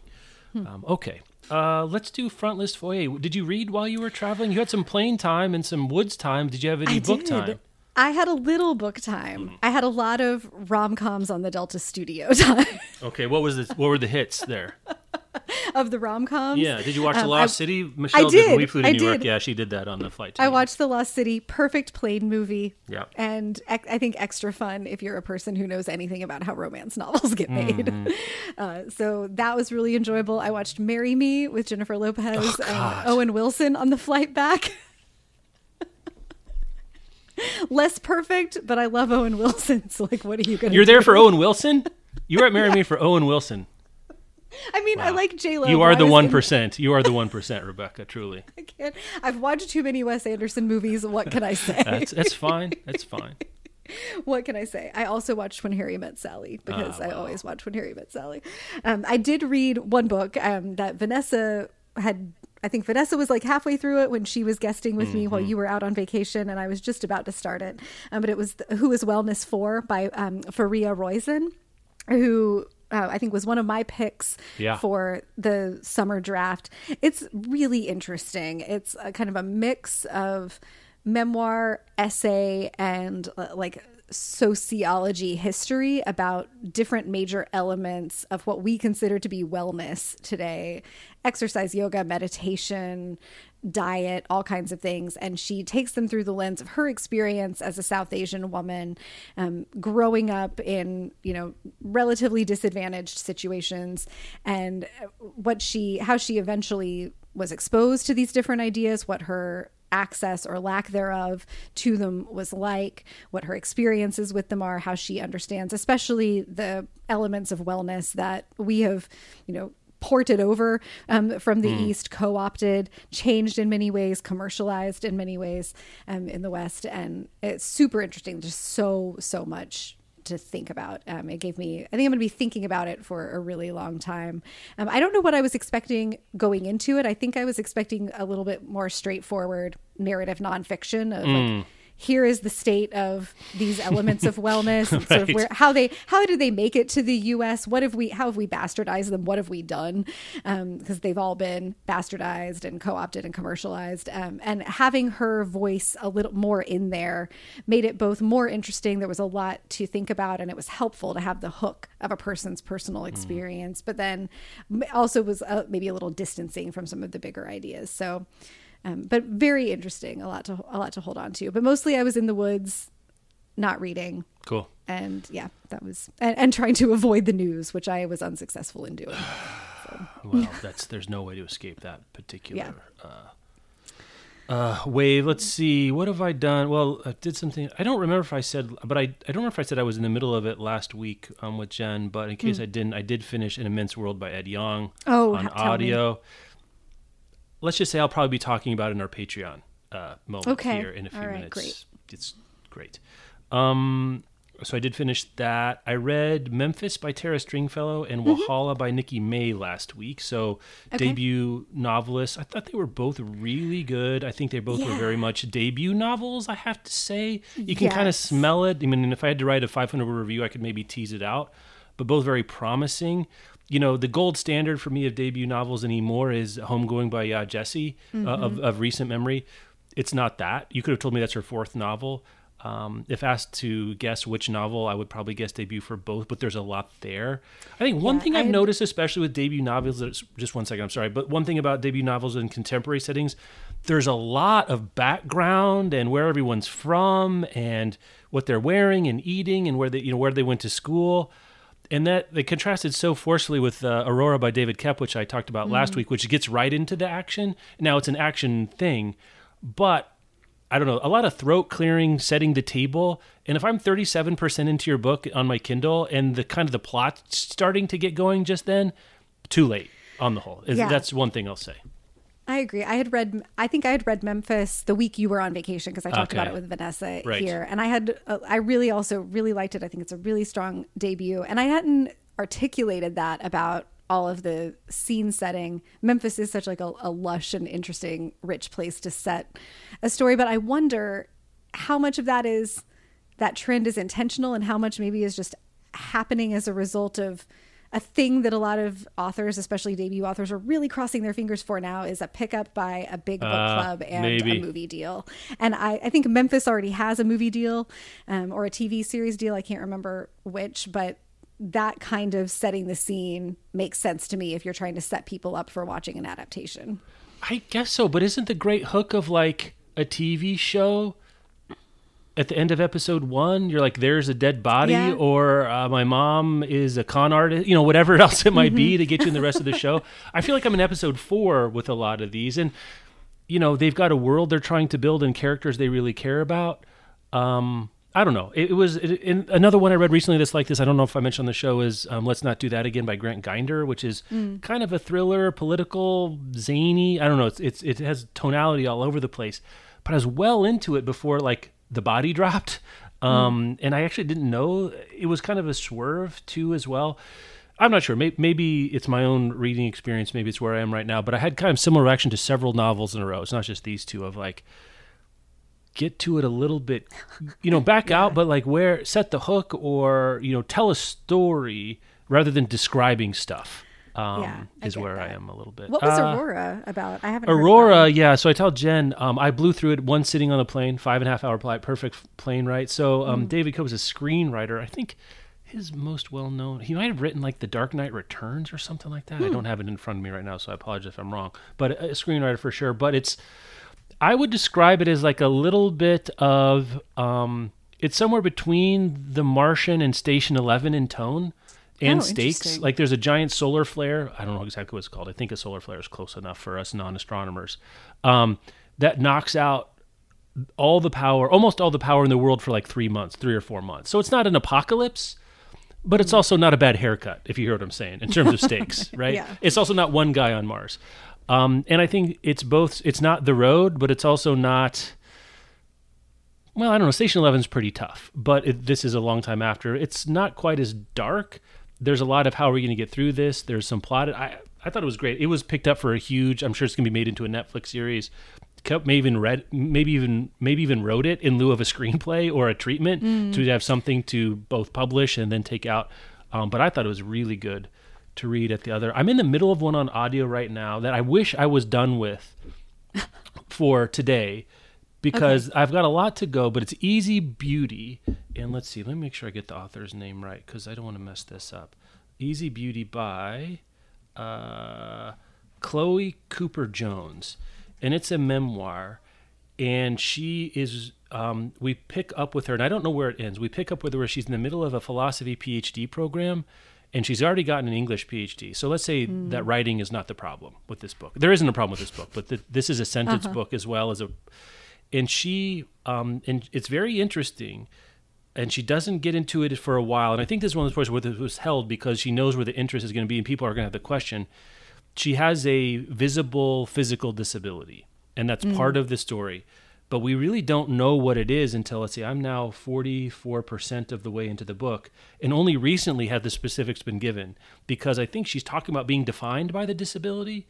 Hmm. Um, okay, uh, let's do front list foyer. Did you read while you were traveling? You had some plane time and some woods time. Did you have any I book did. time? I had a little book time. Mm. I had a lot of rom coms on the Delta Studio *laughs* time. okay, what was the, what were the hits there? *laughs* *laughs* of the rom coms. Yeah. Did you watch The um, Lost I, City? Michelle I did. did. We flew to I New did. York. Yeah, she did that on the flight. I watched The Lost City. Perfect plane movie. Yeah. And I think extra fun if you're a person who knows anything about how romance *laughs* novels get made. Mm-hmm. *laughs* Uh, so that was really enjoyable. I watched Marry Me with Jennifer Lopez oh, and Owen Wilson on the flight back. Less perfect, but I love Owen Wilson. So, like, what are you going to You're do? there for Owen Wilson? You were at Marry yeah. Me for Owen Wilson. I mean, I like J Lo. You are the one percent. You are the one percent, Rebecca. Truly. *laughs* I can't. I've watched too many Wes Anderson movies. What can I say? That's that's fine. That's fine. *laughs* what can I say? I also watched When Harry Met Sally because Ah, I always watch When Harry Met Sally. Um, I did read one book um, that Vanessa had. I think Vanessa was like halfway through it when she was guesting with me while Mm-hmm. you were out on vacation, and I was just about to start it. Um, but it was the, Who is Wellness For by um, Fariha Róisín, who uh, I think was one of my picks Yeah. for the summer draft. It's really interesting. It's a kind of a mix of memoir, essay, and uh, like sociology history about different major elements of what we consider to be wellness today exercise, yoga, meditation, diet, all kinds of things. And she takes them through the lens of her experience as a South Asian woman, um, growing up in, you know, relatively disadvantaged situations and what she, how she eventually was exposed to these different ideas, what her access or lack thereof to them was like, what her experiences with them are, how she understands, especially the elements of wellness that we have, you know, ported over um, from the East, co opted, changed in many ways, commercialized in many ways um, in the West. And it's super interesting. Just so, so much to think about. Um, it gave me, I think I'm going to be thinking about it for a really long time. Um, I don't know what I was expecting going into it. I think I was expecting a little bit more straightforward narrative nonfiction of like, here is the state of these elements of *laughs* wellness sort of where how they how do they make it to the US what have we how have we bastardized them? What have we done? Because they've all been bastardized and co-opted and commercialized. Um, and having her voice a little more in there made it both more interesting. There was a lot to think about and it was helpful to have the hook of a person's personal experience but then also was uh, maybe a little distancing from some of the bigger ideas. So um, but very interesting a lot to a lot to hold on to but mostly i was in the woods not reading Cool. and yeah that was and, and trying to avoid the news which i was unsuccessful in doing *sighs* Well, *laughs* that's there's no way to escape that particular Yeah. uh, uh, wave. Let's see. What have I done? Well, I did something. I don't remember if I said, but I, I don't remember if I said I was in the middle of it last week um, with Jen. But in case I didn't, I did finish An Immense World by Ed Yong Oh, on audio. me. Let's just say I'll probably be talking about it in our Patreon uh, moment Okay. here in a few right, minutes. great. It's great. Um, so I did finish that. I read Memphis by Tara Stringfellow and Wahala by Nikki May last week. So Mm-hmm. Okay. debut novelists. I thought they were both really good. I think they both were very much debut novels. I have to say, you can kind of smell it. I mean, if I had to write a 500 word review, I could maybe tease it out. But both very promising. You know, the gold standard for me of debut novels anymore is Homegoing by uh, Gyasi uh, of, of recent memory. It's not that. You could have told me that's her fourth novel. Um, if asked to guess which novel, I would probably guess debut for both, but there's a lot there. I think one Yeah, thing I I've noticed, especially with debut novels, that's- just one second, I'm sorry, but one thing about debut novels in contemporary settings, there's a lot of background and where everyone's from and what they're wearing and eating and where they, you know, where they went to school and that they contrasted so forcefully with uh, Aurora by David Koepp, which I talked about last week, which gets right into the action. Now it's an action thing, but I don't know, a lot of throat clearing, setting the table. And if I'm 37% into your book on my Kindle and the kind of the plot starting to get going just then, too late on the whole. Yeah. That's one thing I'll say. I agree. I had read. I think I had read Memphis the week you were on vacation because I talked about it with Vanessa Right. here, and I had. Uh, I really also really liked it. I think it's a really strong debut, and I hadn't articulated that about all of the scene setting. Memphis is such like a, a lush and interesting, rich place to set a story, but I wonder how much of that is that trend is intentional, and how much maybe is just happening as a result of a thing that a lot of authors, especially debut authors, are really crossing their fingers for now is a pickup by a big book Uh, club and maybe. a movie deal. And I, I think Memphis already has a movie deal um, or a TV series deal. I can't remember which, but that kind of setting the scene makes sense to me if you're trying to set people up for watching an adaptation. I guess so, but isn't the great hook of like a TV show at the end of episode one? You're like, there's a dead body, Yeah. or uh, my mom is a con artist, you know, whatever *laughs* else it might be to get you in the rest of the show. I feel like I'm in episode four with a lot of these, and you know, they've got a world they're trying to build and characters they really care about. Um, I don't know. It, it was it, in, another one I read recently that's like this. I don't know if I mentioned on the show is um, "Let's Not Do That Again" by Grant Ginder, which is Mm. kind of a thriller, political, zany. I don't know. It's, it's it has tonality all over the place, but I was well into it before like the body dropped, Mm. um, and I actually didn't know it was kind of a swerve too as well. I'm not sure. Maybe, maybe it's my own reading experience. Maybe it's where I am right now. But I had kind of similar reaction to several novels in a row. It's not just these two. Of like, get to it a little bit, you know, back *laughs* out, but like where set the hook or you know tell a story rather than describing stuff. Um, Yeah, is where I am a little bit. What was Uh, Aurora about? I haven't. Aurora, yeah. So I tell Jen, um, I blew through it one sitting on a plane, five and a half hour flight, perfect plane ride. So Mm. um, David Koepp is a screenwriter. I think his most well known, he might have written like The Dark Knight Returns or something like that. I Hmm. don't have it in front of me right now, so I apologize if I'm wrong. But a, a screenwriter for sure. But it's, I would describe it as like a little bit of, um, it's somewhere between The Martian and Station Eleven in tone. And Oh, stakes, like there's a giant solar flare. I don't know exactly what it's called. I think a solar flare is close enough for us non-astronomers. Um, that knocks out all the power, almost all the power in the world for like three months, three or four months. So it's not an apocalypse, but it's also not a bad haircut, if you hear what I'm saying, in terms of stakes, *laughs* right? Yeah. It's also not one guy on Mars. Um, and I think it's both, it's not the road, but it's also not, well, I don't know. Station 11 is pretty tough, but it, this is a long time after. It's not quite as dark. There's a lot of how are we going to get through this. There's some plot. I, I thought it was great. It was picked up for a huge, I'm sure it's going to be made into a Netflix series. Maybe even read, maybe even maybe even wrote it in lieu of a *laughs* screenplay or a treatment to have something to both publish and then take out. Um, but I thought it was really good to read at the other. I'm in the middle of one on audio right now that I wish I was done with *laughs* for today because I've got a lot to go, but it's Easy Beauty. And let's see, let me make sure I get the author's name right because I don't want to mess this up. Easy Beauty by uh, Chloe Cooper Jones. And it's a memoir. And she is, um, we pick up with her, and I don't know where it ends. We pick up with her where she's in the middle of a philosophy PhD program and she's already gotten an English PhD. So let's say that writing is not the problem with this book. There isn't a problem with this book, but th- this is a sentence book as well as a. And she, um, and it's very interesting. And she doesn't get into it for a while. And I think this is one of those points where it was held because she knows where the interest is going to be, and people are going to have the question. She has a visible physical disability, and that's part of the story. But we really don't know what it is until, let's see, I'm now 44% of the way into the book, and only recently have the specifics been given because I think she's talking about being defined by the disability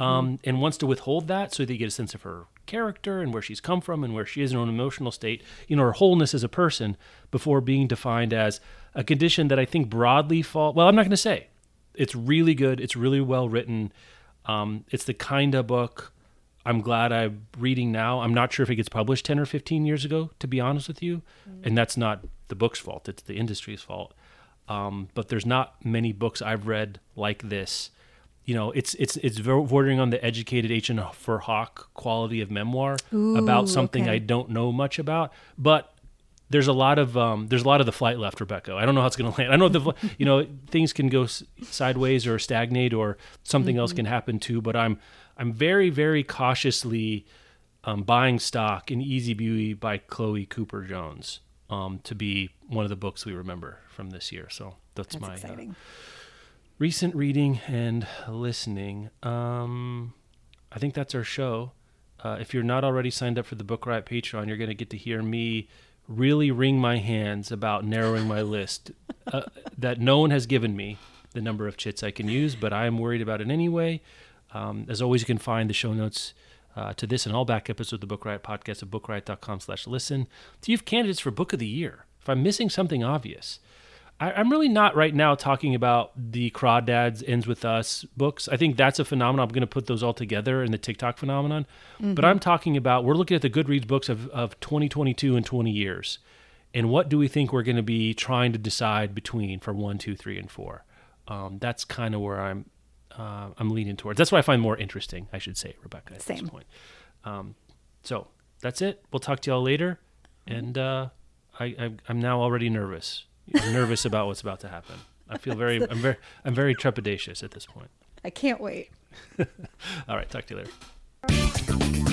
um, and wants to withhold that so that you get a sense of her character and where she's come from and where she is in her own emotional state, you know, her wholeness as a person before being defined as a condition that I think broadly fall. Well, I'm not going to say. It's really good. It's really well written. Um, it's the kind of book I'm glad I'm reading now. I'm not sure if it gets published 10 or 15 years ago, to be honest with you. And that's not the book's fault, it's the industry's fault. Um, but there's not many books I've read like this. You know, it's it's it's bordering on the educated H and for Hawk quality of memoir about something okay. I don't know much about. But there's a lot of um, there's a lot of the flight left, Rebecca. I don't know how it's going to land. I know the *laughs* you know things can go s- sideways or stagnate or something else can happen too. But I'm I'm very very cautiously um, buying stock in Easy Beauty by Chloe Cooper Jones um, to be one of the books we remember from this year. So that's, That's my uh, recent reading and listening. Um, I think that's our show. Uh, if you're not already signed up for the Book Riot Patreon, you're going to get to hear me really wring my hands about narrowing my list uh, that no one has given me the number of chits I can use, but I am worried about it anyway. Um, as always, you can find the show notes uh, to this and all back episodes of the Book Riot podcast at bookriot.com slash listen. Do you have candidates for Book of the Year? If I'm missing something obvious, I, I'm really not right now talking about the Crawdads Ends With Us books. I think that's a phenomenon. I'm going to put those all together in the TikTok phenomenon. But I'm talking about, we're looking at the Goodreads books of, of 2022 and 20 years. And what do we think we're going to be trying to decide between for one, two, three, and four? Um, that's kind of where I'm uh, I'm leaning towards. That's what I find more interesting, I should say, Rebecca, at Same. this point. Um, so that's it. We'll talk to y'all later. And uh, I, I, I'm now already nervous. I'm nervous about what's about to happen. I feel very, I'm very, I'm very trepidatious at this point. I can't wait. *laughs* All right, talk to you later.